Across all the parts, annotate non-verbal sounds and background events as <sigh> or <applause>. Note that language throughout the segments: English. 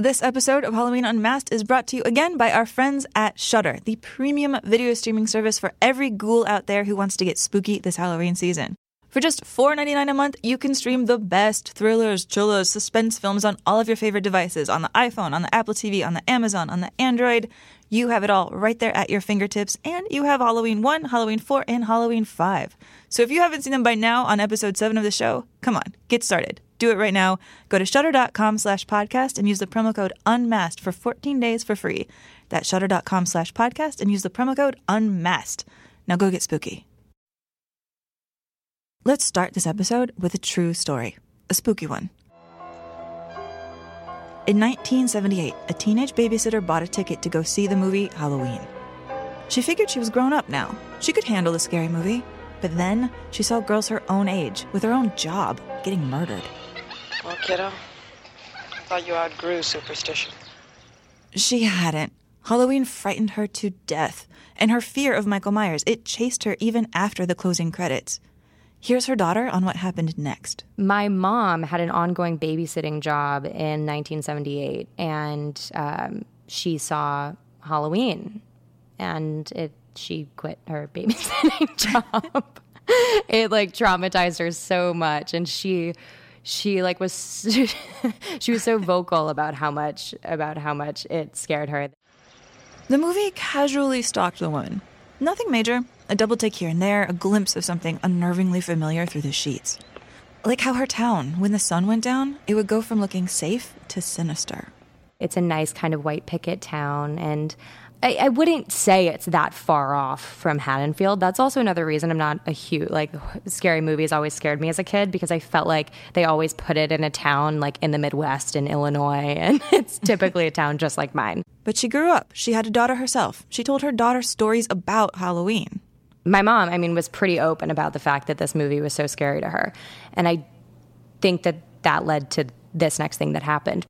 This episode of Halloween Unmasked is brought to you again by our friends at Shudder, the premium video streaming service for every ghoul out there who wants to get spooky this Halloween season. For just $4.99 a month, you can stream the best thrillers, chillos, suspense films on all of your favorite devices on the iPhone, on the Apple TV, on the Amazon, on the Android. You have it all right there at your fingertips, and you have Halloween 1, Halloween 4, and Halloween 5. So if you haven't seen them by now on episode 7 of the show, come on, get started. Do it right now. Go to shudder.com slash podcast and use the promo code unmasked for 14 days for free. That's shudder.com slash podcast and use the promo code unmasked. Now go get spooky. Let's start this episode with a true story, a spooky one. In 1978, a teenage babysitter bought a ticket to go see the movie Halloween. She figured she was grown up now. She could handle a scary movie. But then she saw girls her own age, with her own job, getting murdered. Well, kiddo, I thought you outgrew superstition. She hadn't. Halloween frightened her to death, and her fear of Michael Myers, it chased her even after the closing credits. Here's her daughter on what happened next. My mom had an ongoing babysitting job in 1978, and um, she saw Halloween, and it she quit her <laughs> babysitting job. it like traumatized her so much, and she she like was <laughs> she was so vocal about how much about how much it scared her. The movie casually stalked the woman. Nothing major, a double take here and there, a glimpse of something unnervingly familiar through the sheets. Like how her town, when the sun went down, it would go from looking safe to sinister. It's a nice kind of white picket town, and I, I, wouldn't say it's that far off from Haddonfield. That's also another reason I'm not a huge like scary movies always scared me as a kid because I felt like they always put it in a town like in the Midwest in Illinois, <laughs> and it's typically a town just like mine. But she grew up. She had a daughter herself. She told her daughter stories about Halloween. My mom, I mean, was pretty open about the fact that this movie was so scary to her, and I think that that led to this next thing that happened.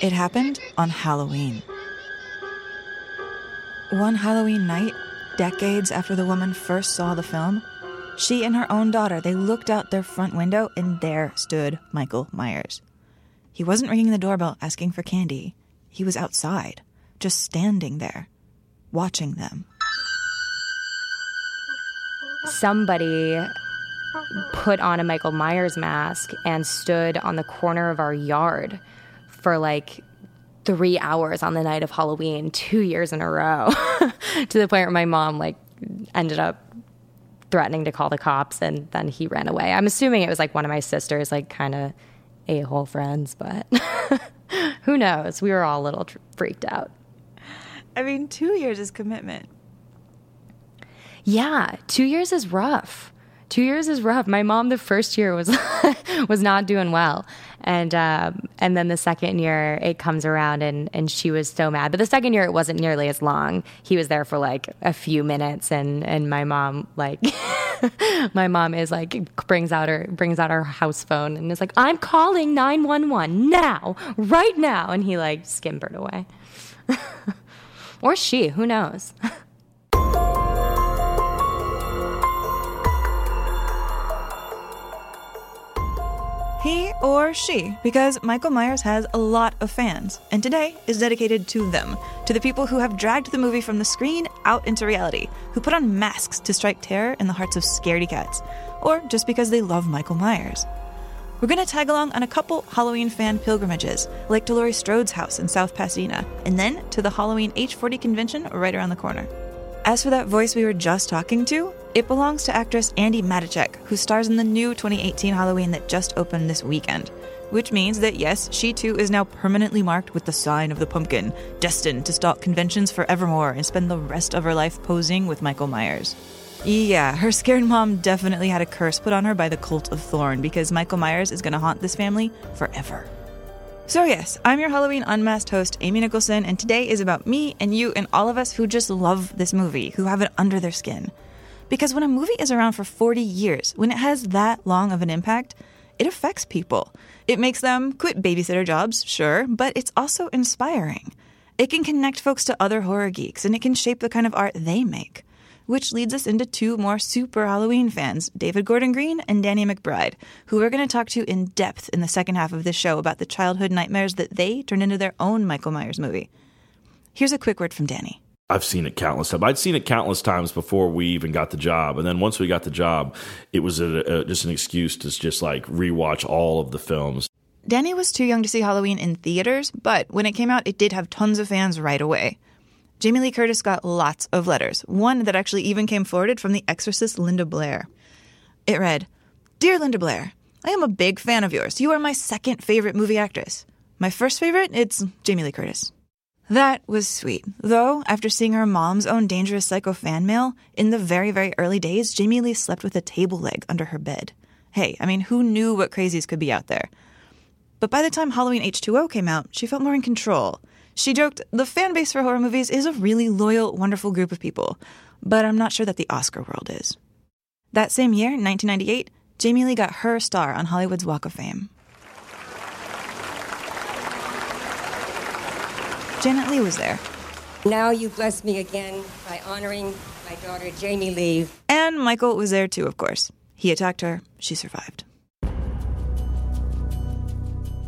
It happened on Halloween. One Halloween night, decades after the woman first saw the film, she and her own daughter, they looked out their front window and there stood Michael Myers. He wasn't ringing the doorbell asking for candy. He was outside, just standing there, watching them. Somebody put on a Michael Myers mask and stood on the corner of our yard for like three hours on the night of Halloween, two years in a row, <laughs> to the point where my mom like ended up threatening to call the cops, and then he ran away. I'm assuming it was like one of my sisters, like kind of a hole friends, but <laughs> who knows? We were all a little tr- freaked out. I mean, two years is commitment. Yeah, two years is rough two years is rough. My mom the first year was <laughs> was not doing well, and um, and then the second year it comes around and and she was so mad. But the second year it wasn't nearly as long. He was there for like a few minutes, and and my mom like <laughs> my mom is like brings out her brings out her house phone and is like I'm calling nine one one now right now, and he like skimpered away. <laughs> or she, who knows? <laughs> or she, because Michael Myers has a lot of fans, and today is dedicated to them, to the people who have dragged the movie from the screen out into reality, who put on masks to strike terror in the hearts of scaredy cats, or just because they love Michael Myers. We're going to tag along on a couple Halloween fan pilgrimages, like to Laurie Strode's house in South Pasadena, and then to the Halloween H40 convention right around the corner. As for that voice we were just talking to, it belongs to actress Andi Matichak, who stars in the new 2018 Halloween that just opened this weekend. Which means that yes, she too is now permanently marked with the sign of the pumpkin, destined to stalk conventions forevermore and spend the rest of her life posing with Michael Myers. Yeah, her scared mom definitely had a curse put on her by the cult of Thorn because Michael Myers is going to haunt this family forever. So, yes, I'm your Halloween Unmasked host, Amy Nicholson, and today is about me and you and all of us who just love this movie, who have it under their skin. Because when a movie is around for 40 years, when it has that long of an impact, it affects people. It makes them quit babysitter jobs, sure, but it's also inspiring. It can connect folks to other horror geeks, and it can shape the kind of art they make. Which leads us into two more super Halloween fans, David Gordon Green and Danny McBride, who we're going to talk to in depth in the second half of this show about the childhood nightmares that they turned into their own Michael Myers movie. Here's a quick word from Danny. I've seen it countless times. I'd seen it countless times before we even got the job, and then once we got the job, it was a, a, just an excuse to just like rewatch all of the films. Danny was too young to see Halloween in theaters, but when it came out, it did have tons of fans right away. Jamie Lee Curtis got lots of letters, one that actually even came forwarded from the exorcist Linda Blair. It read Dear Linda Blair, I am a big fan of yours. You are my second favorite movie actress. My first favorite, it's Jamie Lee Curtis. That was sweet. Though, after seeing her mom's own Dangerous Psycho fan mail, in the very, very early days, Jamie Lee slept with a table leg under her bed. Hey, I mean, who knew what crazies could be out there? But by the time Halloween H2O came out, she felt more in control. She joked, The fan base for horror movies is a really loyal, wonderful group of people, but I'm not sure that the Oscar world is. That same year, 1998, Jamie Lee got her star on Hollywood's Walk of Fame. Janet Leigh was there. Now you bless me again by honoring my daughter Jamie Lee. And Michael was there too, of course. He attacked her, she survived.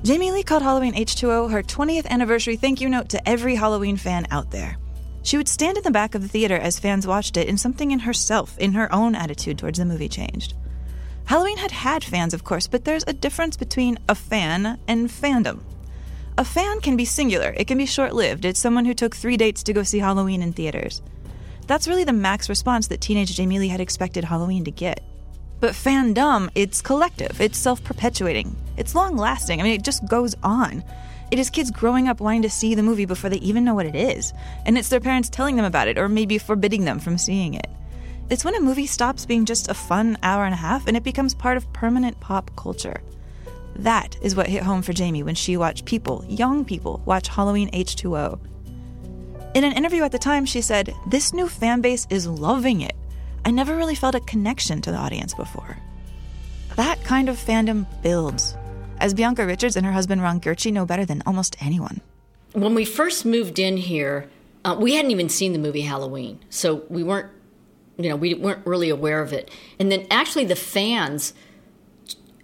Jamie Lee called Halloween H2O her 20th anniversary thank you note to every Halloween fan out there. She would stand in the back of the theater as fans watched it, and something in herself, in her own attitude towards the movie, changed. Halloween had had fans, of course, but there's a difference between a fan and fandom. A fan can be singular, it can be short lived. It's someone who took three dates to go see Halloween in theaters. That's really the max response that teenage Jamie Lee had expected Halloween to get. But fandom, it's collective, it's self perpetuating, it's long lasting. I mean, it just goes on. It is kids growing up wanting to see the movie before they even know what it is. And it's their parents telling them about it or maybe forbidding them from seeing it. It's when a movie stops being just a fun hour and a half and it becomes part of permanent pop culture. That is what hit home for Jamie when she watched people, young people, watch Halloween H2O. In an interview at the time, she said, This new fan base is loving it. I never really felt a connection to the audience before. That kind of fandom builds, as Bianca Richards and her husband Ron Gurchi know better than almost anyone. When we first moved in here, uh, we hadn't even seen the movie Halloween, so we weren't, you know, we weren't really aware of it. And then actually, the fans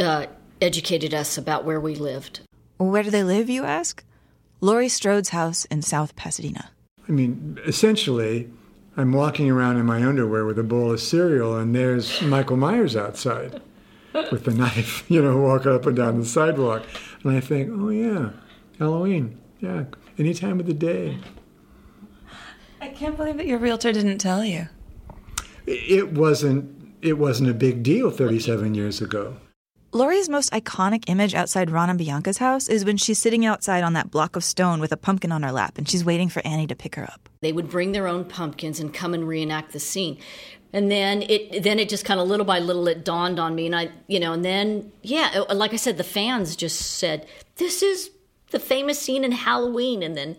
uh, educated us about where we lived. Where do they live, you ask? Laurie Strode's house in South Pasadena. I mean, essentially, I'm walking around in my underwear with a bowl of cereal, and there's Michael Myers outside with the <laughs> knife, you know, walking up and down the sidewalk. And I think, oh, yeah, Halloween. Yeah, any time of the day. I can't believe that your realtor didn't tell you. It wasn't. It wasn't a big deal 37 years ago. Laurie's most iconic image outside Ron and Bianca's house is when she's sitting outside on that block of stone with a pumpkin on her lap and she's waiting for Annie to pick her up. They would bring their own pumpkins and come and reenact the scene. And then it then it just kind of little by little it dawned on me and I you know and then yeah uh, like I said the fans just said this is the famous scene in Halloween and then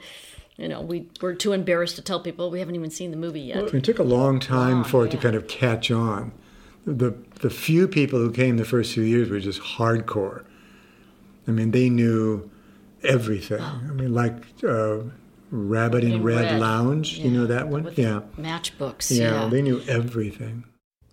you know we were too embarrassed to tell people we haven't even seen the movie yet. Well, it took a long time long, for it yeah. to kind of catch on the the few people who came the first few years were just hardcore. I mean, they knew everything. <gasps> I mean, like uh, Rabbit in, in Red, Red, Lounge. Yeah. You know that one? With yeah. Matchbooks. Yeah, yeah, they knew everything.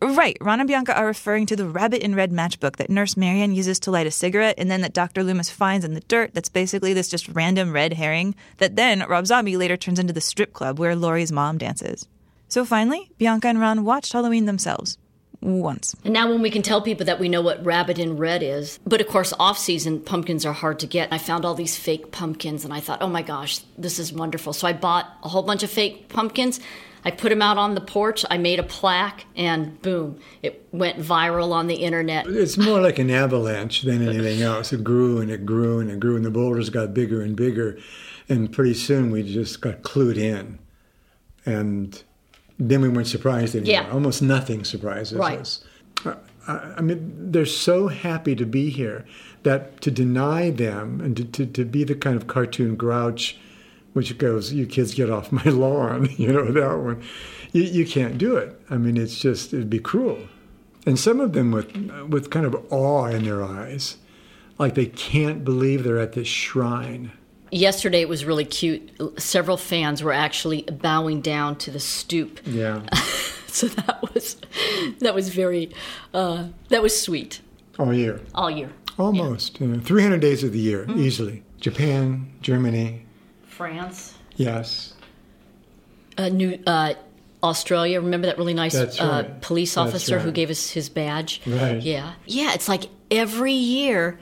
Right. Ron and Bianca are referring to the Rabbit in Red matchbook that Nurse Marion uses to light a cigarette and then that Dr. Loomis finds in the dirt that's basically this just random red herring that then Rob Zombie later turns into the strip club where Laurie's mom dances. So finally, Bianca and Ron watched Halloween themselves once. And now when we can tell people that we know what rabbit in red is, but of course off season pumpkins are hard to get. I found all these fake pumpkins and I thought, "Oh my gosh, this is wonderful." So I bought a whole bunch of fake pumpkins. I put them out on the porch. I made a plaque, and boom, it went viral on the internet. It's more like an avalanche than anything else. It grew and it grew and it grew, and the boulders got bigger and bigger. And pretty soon we just got clued in. And then we weren't surprised anymore. Yeah. Almost nothing surprises right. us. Uh, I, I mean, they're so happy to be here that to deny them and to, to, to be the kind of cartoon grouch which goes, you kids get off my <laughs> lawn, <laughs> you know, that one. You, you can't do it. I mean, it's just, it'd be cruel. And some of them with, with kind of awe in their eyes, like they can't believe they're at this shrine yesterday it was really cute. Several fans were actually bowing down to the stoop. Yeah. <laughs> so that was that was very uh, that was sweet All year. all year. Almost. You know, 300 days of the year, Mm-hmm. easily. Japan, Germany, France, yes. uh, New uh, Australia. Remember that really nice That's uh, police officer who gave us his badge? Right. Yeah, yeah. It's like every year,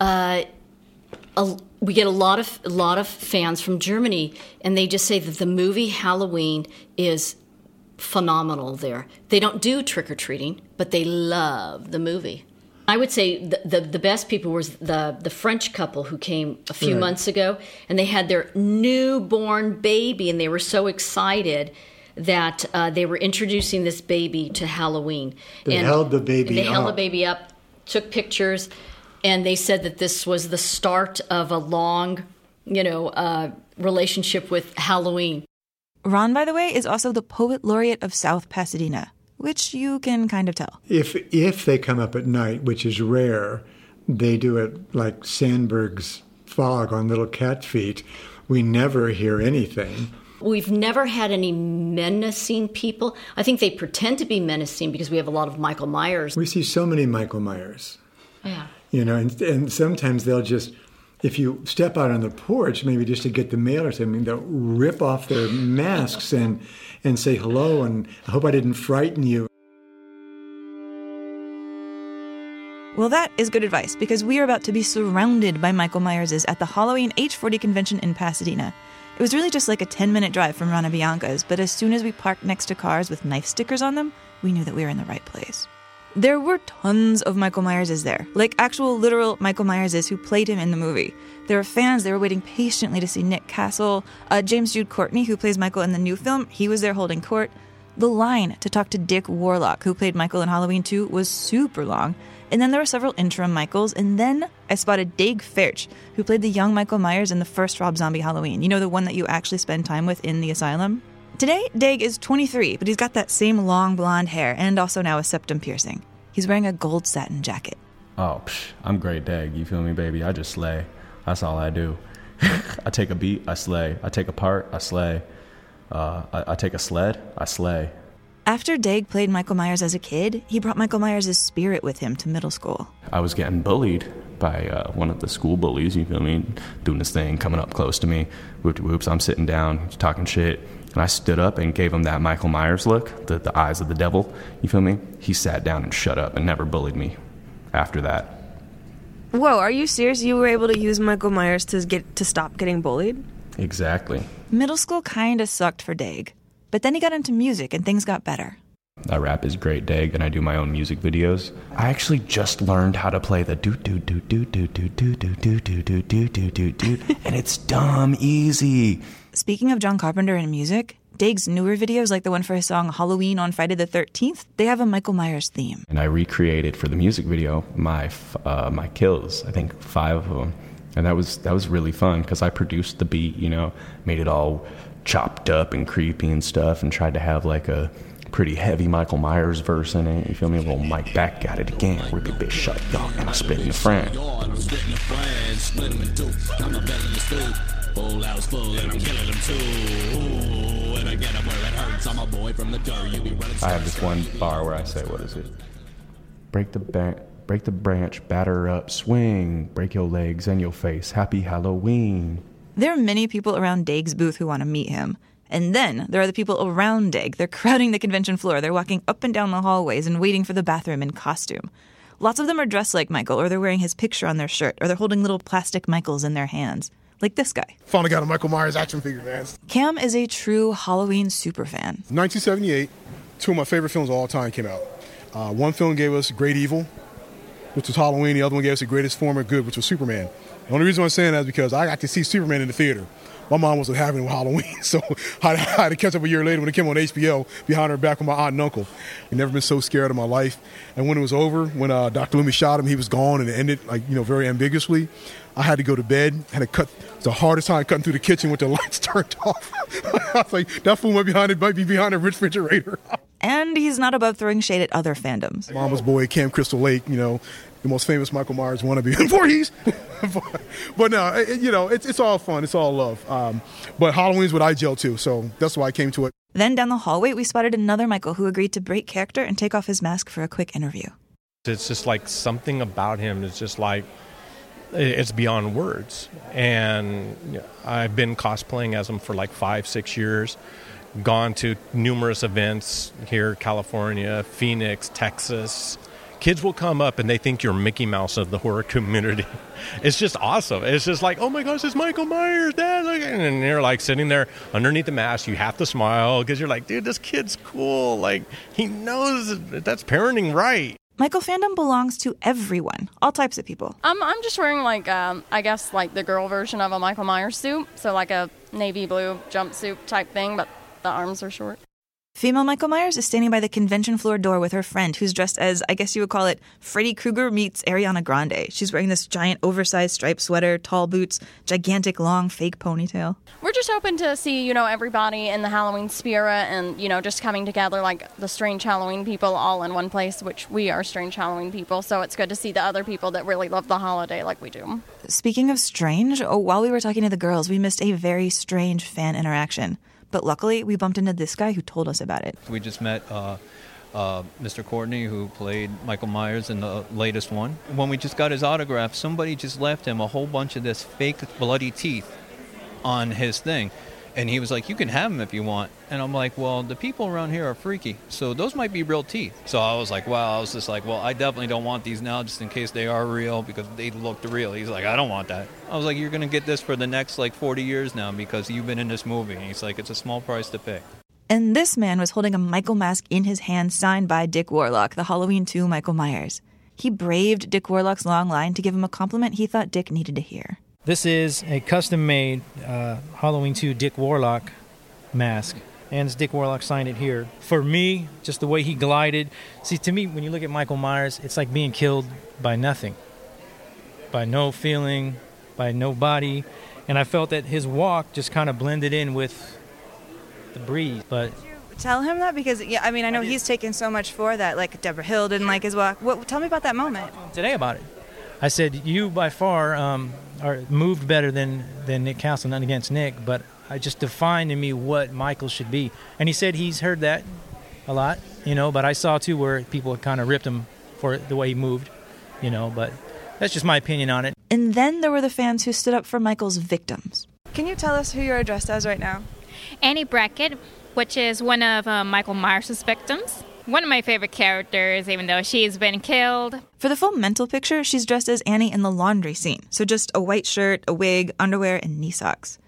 uh, a, we get a lot of a lot of fans from Germany, and they just say that the movie Halloween is phenomenal. There, they don't do trick or treating, but they love the movie. I would say the, the the best people was the the French couple who came a few Right. months ago, and they had their newborn baby, and they were so excited that uh, they were introducing this baby to Halloween. They and held the baby They held the baby up, took pictures, and they said that this was the start of a long, you know, uh, relationship with Halloween. Ron, by the way, is also the poet laureate of South Pasadena, which you can kind of tell. If if they come up at night, which is rare, they do it like Sandburg's fog on little cat feet. We never hear anything. We've never had any menacing people. I think they pretend to be menacing because we have a lot of Michael Myers. We see so many Michael Myers, Yeah. You know, and, and sometimes they'll just, if you step out on the porch, maybe just to get the mail or something, they'll rip off their masks and and say hello and I hope I didn't frighten you. Well, that is good advice because we are about to be surrounded by Michael Myerses at the Halloween H40 convention in Pasadena. It was really just like a 10 minute drive from Ron and Bianca's, but as soon as we parked next to cars with knife stickers on them, we knew that we were in the right place. There were tons of Michael Myerses there, like actual literal Michael Myerses who played him in the movie. There were fans, they were waiting patiently to see Nick Castle. Uh, James Jude Courtney, who plays Michael in the new film, he was there holding court. The line to talk to Dick Warlock, who played Michael in Halloween 2, was super long. And then there were several interim Michaels, and then I spotted Daeg Faerch, who played the young Michael Myers in the first Rob Zombie Halloween. You know, the one that you actually spend time with in the asylum? Today, Daeg is 23, but he's got that same long blonde hair and also now a septum piercing. He's wearing a gold satin jacket. Oh, psh, I'm great dag. You feel me, baby? I just slay. That's all I do. <laughs> I take a beat, I slay. I take a part, I slay. Uh, I, I take a sled, I slay. After Daeg played Michael Myers as a kid, he brought Michael Myers' spirit with him to middle school. I was getting bullied by uh, one of the school bullies, you feel me? Doing this thing, coming up close to me. Whoop whoops, I'm sitting down, talking shit. And I stood up and gave him that Michael Myers look, the, the eyes of the devil, you feel me? He sat down and shut up and never bullied me after that. Whoa, are you serious? You were able to use Michael Myers to get to stop getting bullied? Exactly. Middle school kinda sucked for Daeg, but then he got into music and things got better. I rap is great dag and I do my own music videos. I actually just learned how to play the do do do do do do do do do do do do do do do and it's dumb easy. Speaking of John Carpenter and music, Daeg's newer videos, like the one for his song Halloween on Friday the 13th, they have a Michael Myers theme. And I recreated for the music video my uh, my kills. I think five of them, and that was that was really fun because I produced the beat. You know, made it all chopped up and creepy and stuff, and tried to have like a pretty heavy Michael Myers verse in it. You feel me? Well, Mike back got it again. Rip it, bitch, shut y'all, and I spit in the friend. i'm killing them too i have this one bar where I say, "What is it? Break the ba- break the branch, batter up, swing, break your legs and your face. Happy Halloween." There are many people around Daeg's booth who want to meet him. And then there are the people around Daeg. They're crowding the convention floor. They're walking up and down the hallways and waiting for the bathroom in costume. Lots of them are dressed like Michael, or they're wearing his picture on their shirt, or they're holding little plastic Michaels in their hands. Like this guy. Finally got a Michael Myers action figure, man. Cam is a true Halloween superfan. 1978, two of my favorite films of all time came out. Uh, one film gave us Great Evil, which was Halloween. The other one gave us the greatest form of good, which was Superman. The only reason I'm saying that is because I got to see Superman in the theater. My mom wasn't having it <laughs> with Halloween, so <laughs> I had to catch up a year later when it came on HBO behind her back with my aunt and uncle. I've never been so scared in my life. And when it was over, when uh, Dr. Loomis shot him, he was gone and it ended like you know very ambiguously. I had to go to bed. Had to cut. It's the hardest time cutting through the kitchen with the <laughs> lights turned off. <laughs> I was like, that fool might behind it might be behind a refrigerator. <laughs> And he's not above throwing shade at other fandoms. Mama's Boy, Camp Crystal Lake, you know, the most famous Michael Myers wannabe in Voorhees. but no, it, you know, it's, it's all fun. It's all love. Um, but Halloween's what I gel to, so that's why I came to it. Then down the hallway, we spotted another Michael who agreed to break character and take off his mask for a quick interview. It's just like something about him is just like it's beyond words. And I've been cosplaying as him for like five, six years. Gone to numerous events here, California, Phoenix, Texas. Kids will come up and they think you're Mickey Mouse of the horror <laughs> community. It's just awesome. It's just like, oh my gosh, it's Michael Myers, Dad. And you're like sitting there underneath the mask. You have to smile because you're like, dude, this kid's cool. Like, he knows that's parenting right. Michael fandom belongs to everyone, all types of people. I'm, I'm just wearing like um, I guess like the girl version of a Michael Myers suit, so like a navy blue jumpsuit type thing, but the arms are short. Female Michael Myers is standing by the convention floor door with her friend, who's dressed as, I guess you would call it, Freddy Krueger meets Ariana Grande. She's wearing this giant oversized striped sweater, tall boots, gigantic long fake ponytail. We're just hoping to see, you know, everybody in the Halloween spirit and, you know, just coming together like the strange Halloween people all in one place, which we are strange Halloween people. So it's good to see the other people that really love the holiday like we do. Speaking of strange, oh, while we were talking to the girls, we missed a very strange fan interaction. But luckily, we bumped into this guy who told us about it. We just met uh, uh, Mr. Courtney, who played Michael Myers in the latest one. When we just got his autograph, somebody just left him a whole bunch of this fake bloody teeth on his thing. And he was like, You can have them if you want. And I'm like, Well, the people around here are freaky. So those might be real teeth. So I was like, Wow. I was just like, Well, I definitely don't want these now just in case they are real because they looked real. He's like, I don't want that. I was like, You're to get this for the next like 40 years now because you've been in this movie. And he's like, It's a small price to pay. And this man was holding a Michael mask in his hand signed by Dick Warlock, the Halloween 2 Michael Myers. He braved Dick Warlock's long line to give him a compliment he thought Dick needed to hear. This is a custom made uh, Halloween 2 Dick Warlock mask. And Dick Warlock signed it here. For me, just the way he glided. See, to me, when you look at Michael Myers, it's like being killed by nothing, by no feeling, by no body. And I felt that his walk just kind of blended in with the breeze. But Tell him that because yeah, I mean I know he's taken so much for that. Like Debra Hill didn't like his walk. What? Tell me about that moment. today about it, I said you by far um, are moved better than than Nick Castle. Nothing against Nick, but I just defined to me what Michael should be. And he said he's heard that a lot, you know. But I saw too where people kind of ripped him for the way he moved, you know. But that's just my opinion on it. And then there were the fans who stood up for Michael's victims. Can you tell us who you're addressed as right now? Annie Brackett, which is one of uh, Michael Myers' victims. One of my favorite characters, even though she's been killed. For the full mental picture, she's dressed as Annie in the laundry scene. So just a white shirt, a wig, underwear, and knee socks.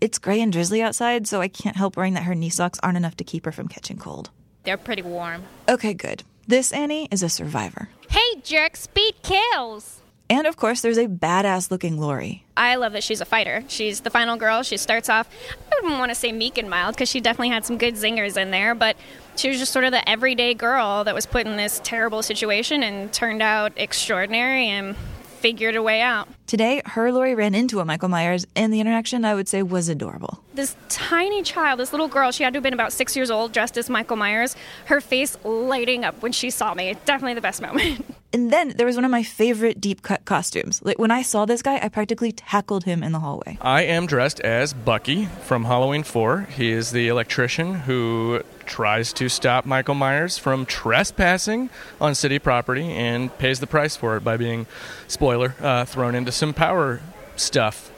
It's gray and drizzly outside, so I can't help worrying that her knee socks aren't enough to keep her from catching cold. They're pretty warm. Okay, good. This Annie is a survivor. Hey, jerk, speed kills! And of course, there's a badass looking Laurie. I love that she's a fighter. She's the final girl. She starts off, I wouldn't want to say meek and mild because she definitely had some good zingers in there, but she was just sort of the everyday girl that was put in this terrible situation and turned out extraordinary and figured a way out. Today, her Laurie ran into a Michael Myers, and the interaction I would say was adorable. This tiny child, this little girl, she had to have been about six years old, dressed as Michael Myers, her face lighting up when she saw me. Definitely the best moment. <laughs> And then there was one of my favorite deep cut costumes. Like when I saw this guy, I practically tackled him in the hallway. I am dressed as Bucky from Halloween 4. He is the electrician who tries to stop Michael Myers from trespassing on city property and pays the price for it by being, spoiler, uh, thrown into some power stuff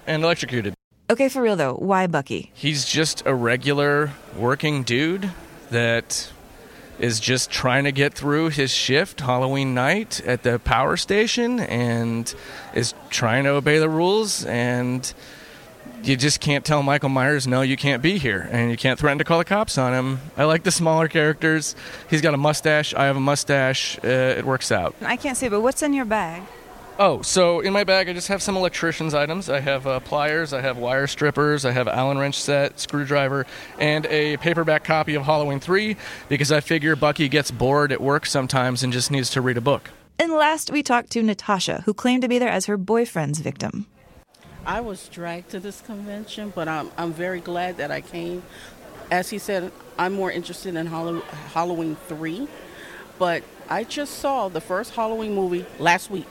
<laughs> and electrocuted. Okay, for real though, why Bucky? He's just a regular working dude that is just trying to get through his shift Halloween night at the power station and is trying to obey the rules and you just can't tell Michael Myers no you can't be here and you can't threaten to call the cops on him. I like the smaller characters. He's got a mustache, I have a mustache. Uh, it works out. I can't see, but what's in your bag? Oh, so in my bag, I just have some electrician's items. I have uh, pliers, I have wire strippers, I have Allen wrench set, screwdriver, and a paperback copy of Halloween 3 because I figure Bucky gets bored at work sometimes and just needs to read a book. And last, we talked to Natasha, who claimed to be there as her boyfriend's victim. I was dragged to this convention, but I'm, I'm very glad that I came. As he said, I'm more interested in Hallow- Halloween 3, but I just saw the first Halloween movie last week.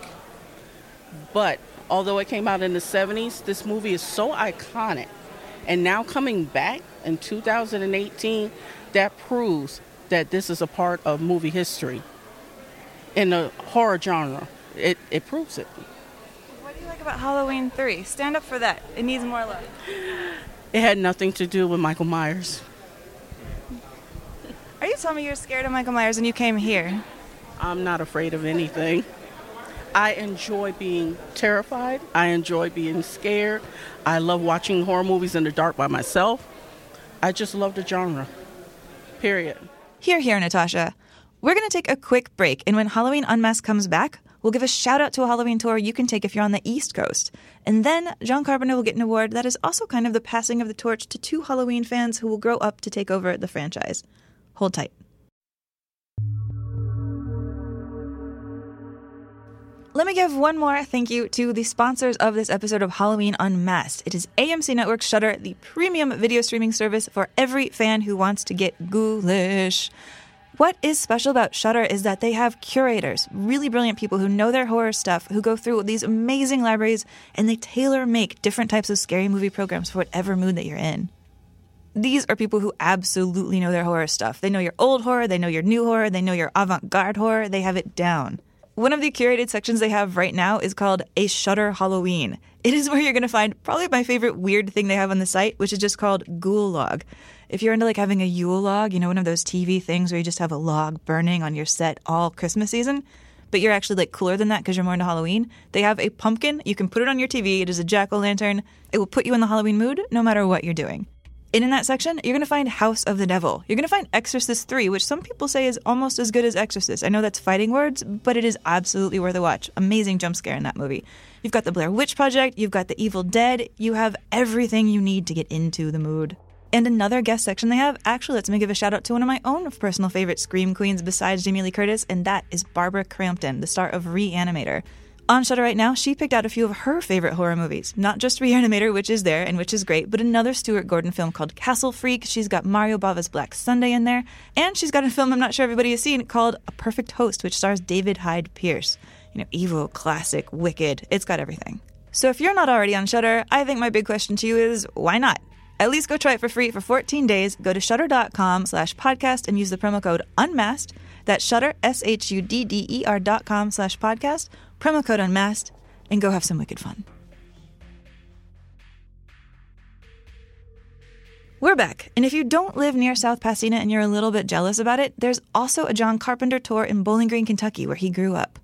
But although it came out in the 70s, this movie is so iconic And now coming back in 2018, that proves that this is a part of movie history in the horror genre. It, it proves it. What do you like about Halloween 3? Stand up for that. It needs more love. It had nothing to do with Michael Myers. Are you telling me you're scared of Michael Myers and you came here? I'm not afraid of anything. I enjoy being terrified. I enjoy being scared. I love watching horror movies in the dark by myself. I just love the genre. Period. Here, here, Natasha. We're going to take a quick break, and when Halloween Unmasked comes back, we'll give a shout out to a Halloween tour you can take if you're on the East Coast. And then John Carpenter will get an award that is also kind of the passing of the torch to two Halloween fans who will grow up to take over the franchise. Hold tight. Let me give one more thank you to the sponsors of this episode of Halloween Unmasked. It is AMC Network Shudder, the premium video streaming service for every fan who wants to get ghoulish. What is special about Shudder is that they have curators, really brilliant people who know their horror stuff, who go through these amazing libraries and they tailor make different types of scary movie programs for whatever mood that you're in. These are people who absolutely know their horror stuff. They know your old horror, they know your new horror, they know your avant garde horror, they have it down. One of the curated sections they have right now is called A Shudder Halloween. It is where you're going to find probably my favorite weird thing they have on the site, which is just called Ghoul Log. If you're into like having a Yule log, you know, one of those TV things where you just have a log burning on your set all Christmas season, but you're actually like cooler than that because you're more into Halloween, they have a pumpkin. You can put it on your TV. It is a jack o' lantern. It will put you in the Halloween mood no matter what you're doing. And in that section, you're going to find House of the Devil. You're going to find Exorcist 3, which some people say is almost as good as Exorcist. I know that's fighting words, but it is absolutely worth a watch. Amazing jump scare in that movie. You've got the Blair Witch Project, you've got the Evil Dead, you have everything you need to get into the mood. And another guest section they have actually lets me give a shout out to one of my own personal favorite Scream Queens besides Jamie Lee Curtis, and that is Barbara Crampton, the star of Reanimator. On Shudder right now, she picked out a few of her favorite horror movies. Not just Reanimator, which is there and which is great, but another Stuart Gordon film called Castle Freak. She's got Mario Bava's Black Sunday in there, and she's got a film I'm not sure everybody has seen called A Perfect Host, which stars David Hyde Pierce. You know, evil, classic, wicked. It's got everything. So if you're not already on Shudder, I think my big question to you is why not? At least go try it for free for 14 days. Go to shudder.com slash podcast and use the promo code unmasked. That's shudder, S-H-U-D-D-E-R dot com slash podcast, promo code unmasked, and go have some wicked fun. We're back, and if you don't live near South Pasadena and you're a little bit jealous about it, there's also a John Carpenter tour in Bowling Green, Kentucky, where he grew up.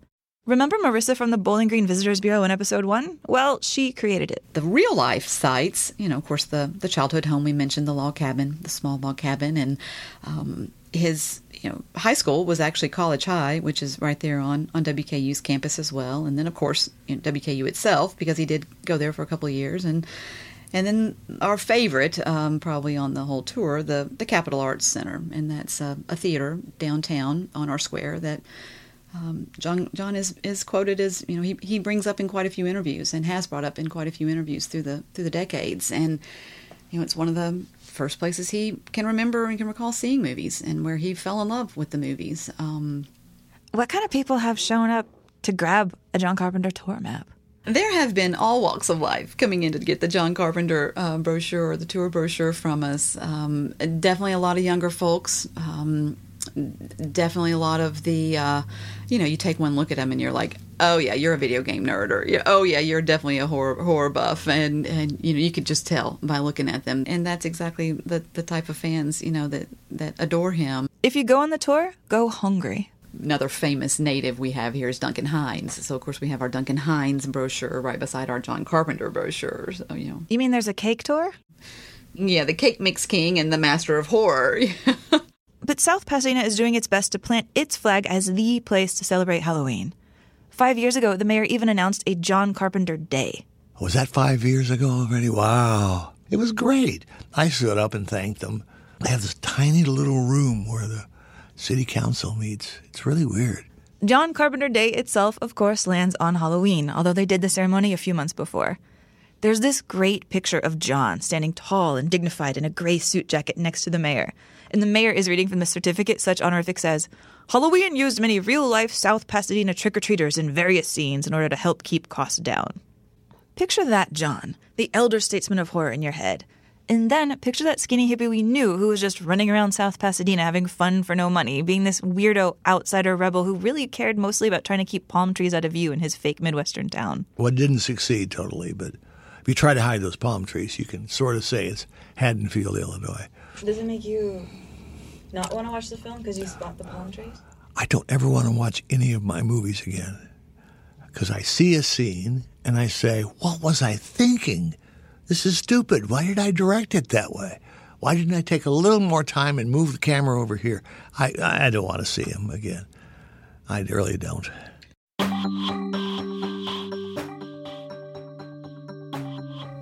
Remember Marissa from the Bowling Green Visitors Bureau in episode one? Well, she created it. The real life sites, you know, of course, the, the childhood home we mentioned, the log cabin, the small log cabin, and um, his you know high school was actually College High, which is right there on on WKU's campus as well. And then of course you know, WKU itself, because he did go there for a couple of years, and and then our favorite, um, probably on the whole tour, the the Capitol Arts Center, and that's a, a theater downtown on our square that. Um, John John is, is quoted as you know he, he brings up in quite a few interviews and has brought up in quite a few interviews through the through the decades and you know it's one of the first places he can remember and can recall seeing movies and where he fell in love with the movies. Um, what kind of people have shown up to grab a John Carpenter tour map? There have been all walks of life coming in to get the John Carpenter uh, brochure or the tour brochure from us. Um, definitely a lot of younger folks. Um, definitely a lot of the, uh, you know, you take one look at them and you're like, oh yeah, you're a video game nerd, or oh yeah, you're definitely a horror horror buff, and and you know you could just tell by looking at them, and that's exactly the the type of fans you know that that adore him. If you go on the tour, go hungry. Another famous native we have here is Duncan Hines. So of course we have our Duncan Hines brochure right beside our John Carpenter brochure. So you know. You mean there's a cake tour? Yeah, the Cake Mix King and the Master of Horror. <laughs> but South Pasadena is doing its best to plant its flag as the place to celebrate Halloween. Five years ago, the mayor even announced a John Carpenter Day. Oh, was that five years ago already? Wow. It was great. I stood up and thanked them. They have this tiny little room where the city council meets. It's really weird. John Carpenter Day itself, of course, lands on Halloween, although they did the ceremony a few months before. There's this great picture of John standing tall and dignified in a gray suit jacket next to the mayor. And the mayor is reading from the certificate such honorific says, Halloween used many real life South Pasadena trick or treaters in various scenes in order to help keep costs down. Picture that, John, the elder statesman of horror in your head. And then picture that skinny hippie we knew who was just running around South Pasadena having fun for no money, being this weirdo outsider rebel who really cared mostly about trying to keep palm trees out of view in his fake Midwestern town. Well, it didn't succeed totally, but if you try to hide those palm trees, you can sort of say it's Haddonfield, Illinois. Does it make you not want to watch the film because you spot the palm trees? I don't ever want to watch any of my movies again because I see a scene and I say, What was I thinking? This is stupid. Why did I direct it that way? Why didn't I take a little more time and move the camera over here? I, I don't want to see him again. I really don't.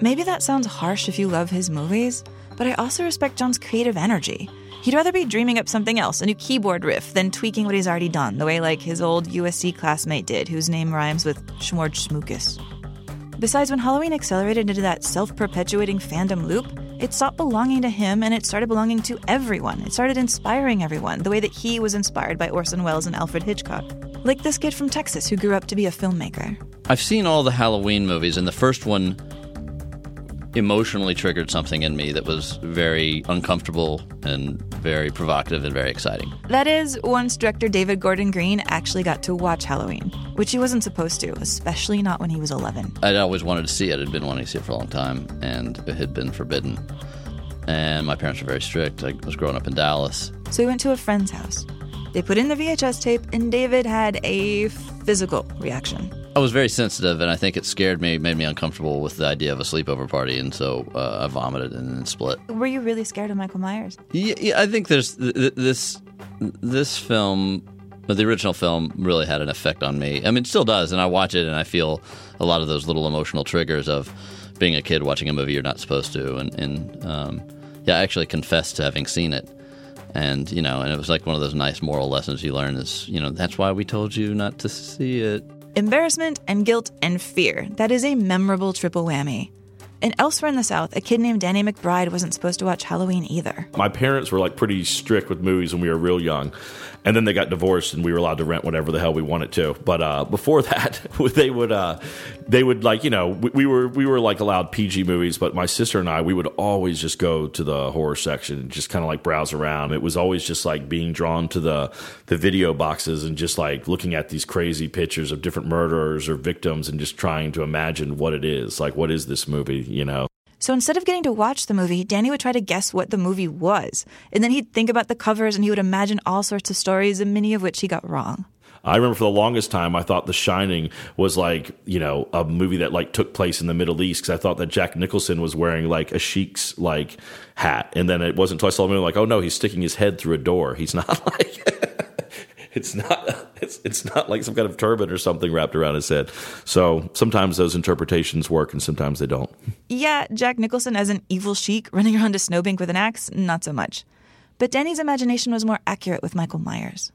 Maybe that sounds harsh if you love his movies, but I also respect John's creative energy. He'd rather be dreaming up something else, a new keyboard riff, than tweaking what he's already done, the way like his old USC classmate did, whose name rhymes with Schmorge Smookus. Besides, when Halloween accelerated into that self perpetuating fandom loop, it stopped belonging to him and it started belonging to everyone. It started inspiring everyone, the way that he was inspired by Orson Welles and Alfred Hitchcock. Like this kid from Texas who grew up to be a filmmaker. I've seen all the Halloween movies, and the first one emotionally triggered something in me that was very uncomfortable and very provocative and very exciting. That is, once director David Gordon Green actually got to watch Halloween, which he wasn't supposed to, especially not when he was 11. I'd always wanted to see it. I'd been wanting to see it for a long time, and it had been forbidden. And my parents were very strict. I was growing up in Dallas. So we went to a friend's house. They put in the VHS tape, and David had a physical reaction. I was very sensitive, and I think it scared me, made me uncomfortable with the idea of a sleepover party, and so uh, I vomited and then split. Were you really scared of Michael Myers? Yeah, yeah I think there's th- th- this this film, the original film, really had an effect on me. I mean, it still does, and I watch it and I feel a lot of those little emotional triggers of being a kid watching a movie you're not supposed to, and, and um, yeah, I actually confessed to having seen it. And you know, and it was like one of those nice moral lessons you learn is, you know, that's why we told you not to see it. Embarrassment and guilt and fear. That is a memorable triple whammy. And elsewhere in the South, a kid named Danny McBride wasn't supposed to watch Halloween either. My parents were like pretty strict with movies when we were real young. And then they got divorced and we were allowed to rent whatever the hell we wanted to. But uh, before <laughs> that, <laughs> they would uh, they would like, you know, we, we, were we were like allowed PG movies, but my sister and I, we would always just go to the horror section and just kind of like browse around. It was always just like being drawn to the the video boxes and just like looking at these crazy pictures of different murderers or victims and just trying to imagine what it is. Like what is this movie, you know? So instead of getting to watch the movie, Danny would try to guess what the movie was. And then he'd think about the covers and he would imagine all sorts of stories, and many of which he got wrong. I remember for the longest time, I thought The Shining was like, you know, a movie that like took place in the Middle East because I thought that Jack Nicholson was wearing like a sheik's like hat. And then it wasn't until I saw the movie like, oh no, he's sticking his head through a door. He's not <laughs> like. It's not it's it's not like some kind of turban or something wrapped around his head. So sometimes those interpretations work and sometimes they don't. Yeah, Jack Nicholson as an evil sheik running around a snowbank with an axe, not so much. But Danny's imagination was more accurate with Michael Myers.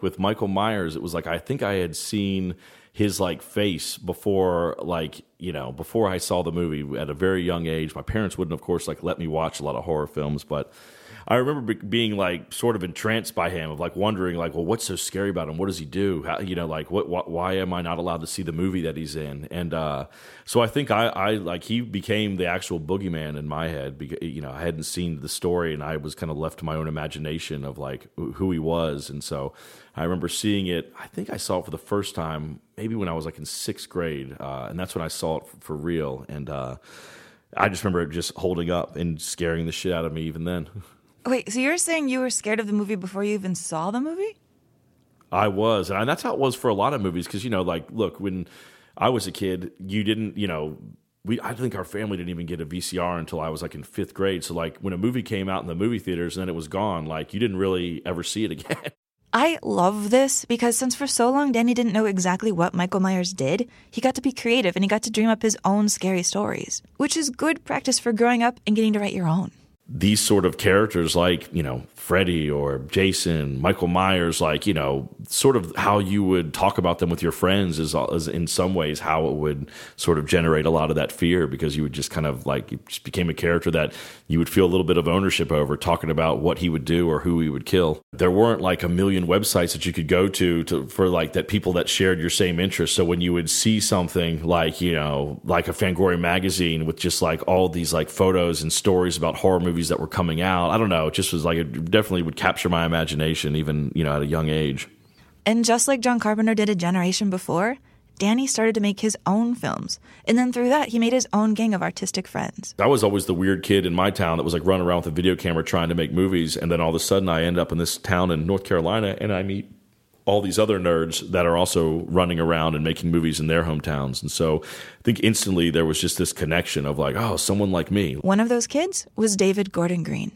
With Michael Myers, it was like I think I had seen his like face before like you know before I saw the movie at a very young age. My parents wouldn't, of course, like let me watch a lot of horror films, but I remember being like sort of entranced by him, of like wondering like, well, what's so scary about him? What does he do? How, you know, like what, what, why am I not allowed to see the movie that he's in? And uh, so I think I, I like he became the actual boogeyman in my head. Because, you know, I hadn't seen the story, and I was kind of left to my own imagination of like who he was. And so I remember seeing it. I think I saw it for the first time maybe when I was like in sixth grade, uh, and that's when I saw it for, for real. And uh, I just remember it just holding up and scaring the shit out of me even then. <laughs> Wait, so you're saying you were scared of the movie before you even saw the movie? I was, and that's how it was for a lot of movies. Because you know, like, look, when I was a kid, you didn't, you know, we I think our family didn't even get a VCR until I was like in fifth grade. So like when a movie came out in the movie theaters and then it was gone, like you didn't really ever see it <laughs> again. I love this because since for so long Danny didn't know exactly what Michael Myers did, he got to be creative and he got to dream up his own scary stories, which is good practice for growing up and getting to write your own these sort of characters like you know Freddy or Jason, Michael Myers, like, you know, sort of how you would talk about them with your friends is, is in some ways how it would sort of generate a lot of that fear because you would just kind of like, it just became a character that you would feel a little bit of ownership over talking about what he would do or who he would kill. There weren't like a million websites that you could go to, to for like that people that shared your same interests. So when you would see something like, you know, like a Fangoria magazine with just like all these like photos and stories about horror movies that were coming out, I don't know, it just was like, it definitely would capture my imagination, even, you know, at a young age. And just like John Carpenter did a generation before, Danny started to make his own films. And then through that, he made his own gang of artistic friends. I was always the weird kid in my town that was like running around with a video camera trying to make movies. And then all of a sudden, I end up in this town in North Carolina and I meet all these other nerds that are also running around and making movies in their hometowns. And so I think instantly there was just this connection of like, oh, someone like me. One of those kids was David Gordon Green.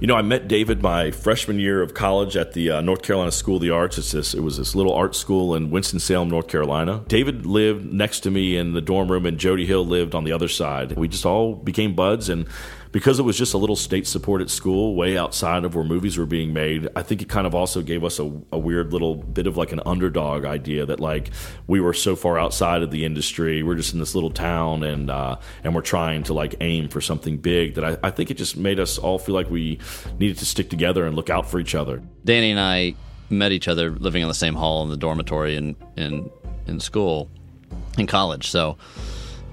You know, I met David my freshman year of college at the uh, North Carolina School of the Arts. It's this, it was this little art school in Winston-Salem, North Carolina. David lived next to me in the dorm room, and Jody Hill lived on the other side. We just all became buds, and because it was just a little state supported school way outside of where movies were being made, I think it kind of also gave us a, a, weird little bit of like an underdog idea that like we were so far outside of the industry, we're just in this little town and uh, and we're trying to like aim for something big. That I, I think it just made us all feel like we needed to stick together and look out for each other. Danny and I met each other living in the same hall in the dormitory in in in school, in college. So,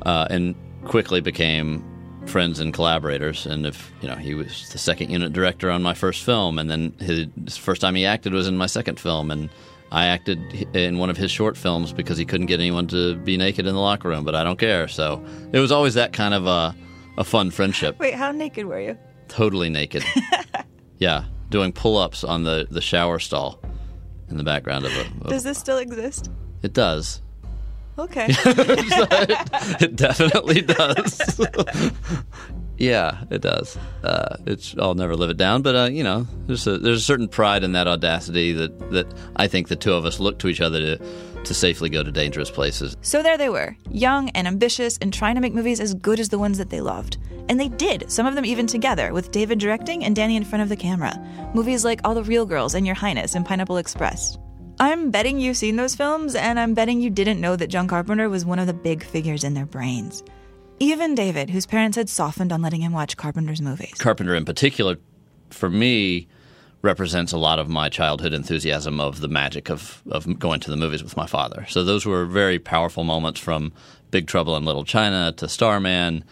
uh, and quickly became friends and collaborators. And if you know, he was the second unit director on my first film, and then his first time he acted was in my second film, and I acted in one of his short films because he couldn't get anyone to be naked in the locker room. But I don't care. So it was always that kind of a a fun friendship. Wait, how naked were you? Totally naked. <laughs> yeah, doing pull ups on the the shower stall in the background of a. Of Does this still exist? It does. Okay. <laughs> it definitely does. <laughs> yeah, it does. Uh, it's I'll never live it down, but uh, you know, there's a there's a certain pride in that audacity that that I think the two of us look to each other to to safely go to dangerous places. So there they were, young and ambitious and trying to make movies as good as the ones that they loved. And they did, some of them even together, with David directing and Danny in front of the camera. Movies like All the Real Girls and Your Highness and Pineapple Express. I'm betting you've seen those films, and I'm betting you didn't know that John Carpenter was one of the big figures in their brains. Even David, whose parents had softened on letting him watch Carpenter's movies. Carpenter, in particular, for me, represents a lot of my childhood enthusiasm of the magic of, of going to the movies with my father. So those were very powerful moments from Big Trouble in Little China to Starman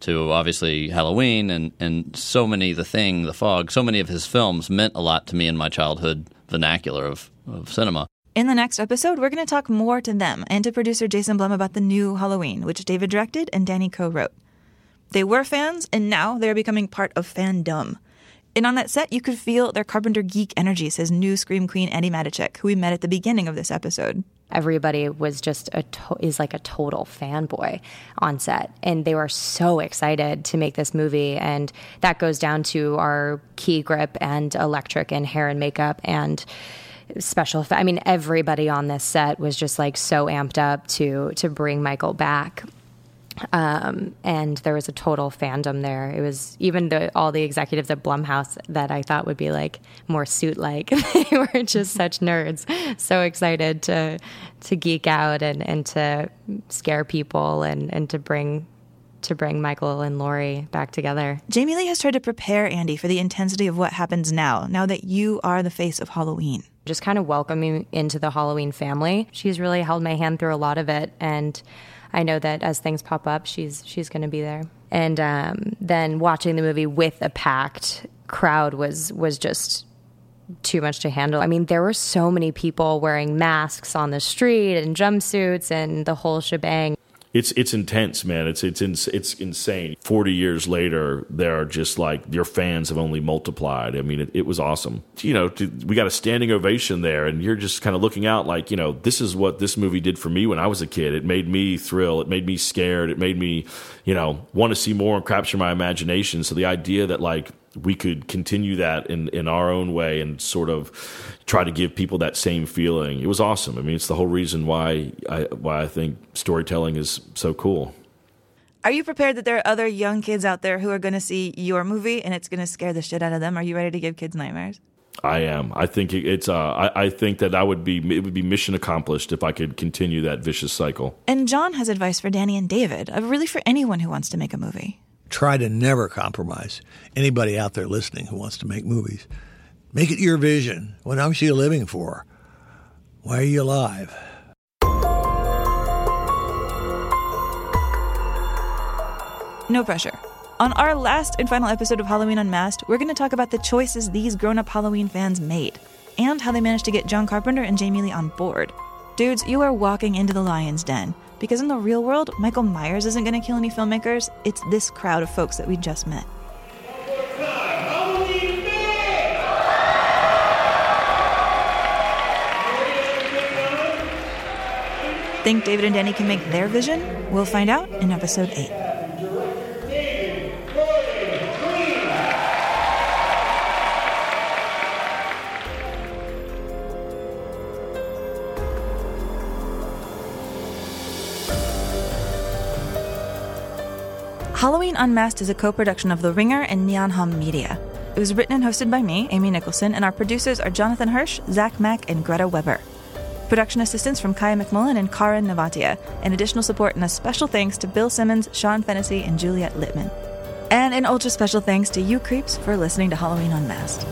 to obviously Halloween and, and so many, The Thing, The Fog, so many of his films meant a lot to me in my childhood vernacular of, of cinema. In the next episode, we're going to talk more to them and to producer Jason Blum about the new Halloween, which David directed and Danny co wrote. They were fans, and now they're becoming part of fandom. And on that set, you could feel their Carpenter geek energy, says new Scream Queen Andi Matichak, who we met at the beginning of this episode. Everybody was just a to- is like a total fanboy on set, and they were so excited to make this movie. And that goes down to our key grip and electric and hair and makeup and special. I mean, everybody on this set was just like so amped up to to bring Michael back. Um, and there was a total fandom there. It was even the, all the executives at Blumhouse that I thought would be like more suit like. <laughs> they were just <laughs> such nerds, so excited to to geek out and, and to scare people and, and to bring to bring Michael and Laurie back together. Jamie Lee has tried to prepare Andi for the intensity of what happens now, now that you are the face of Halloween. Just kind of welcoming into the Halloween family. She's really held my hand through a lot of it and I know that as things pop up, she's she's going to be there. And um, then watching the movie with a packed crowd was was just too much to handle. I mean, there were so many people wearing masks on the street and jumpsuits and the whole shebang it's it's intense, man. It's it's it's insane. Forty years later, there are just like your fans have only multiplied. I mean, it, it was awesome. You know, to, we got a standing ovation there, and you're just kind of looking out like, you know, this is what this movie did for me when I was a kid. It made me thrill. It made me scared. It made me, you know, want to see more and capture my imagination. So the idea that like we could continue that in, in our own way and sort of try to give people that same feeling. It was awesome. I mean, it's the whole reason why I why I think storytelling is so cool. Are you prepared that there are other young kids out there who are going to see your movie and it's going to scare the shit out of them? Are you ready to give kids nightmares? I am. I think it's. Uh, I, I think that I would be. It would be mission accomplished if I could continue that vicious cycle. And John has advice for Danny and David, uh, really for anyone who wants to make a movie. Try to never compromise. Anybody out there listening who wants to make movies, make it your vision. What else are you living for? Why are you alive? No pressure. On our last and final episode of Halloween Unmasked, we're going to talk about the choices these grown up Halloween fans made and how they managed to get John Carpenter and Jamie Lee on board. Dudes, you are walking into the lion's den because in the real world, Michael Myers isn't going to kill any filmmakers. It's this crowd of folks that we just met. Think David and Danny can make their vision? We'll find out in episode 8. Halloween Unmasked is a co production of The Ringer and Neon Hum Media. It was written and hosted by me, Amy Nicholson, and our producers are Jonathan Hirsch, Zach Mack, and Greta Weber. Production assistance from Kaya McMullen and Karin Navatia, and additional support and a special thanks to Bill Simmons, Sean Fennessy, and Juliet Littman. And an ultra special thanks to you creeps for listening to Halloween Unmasked.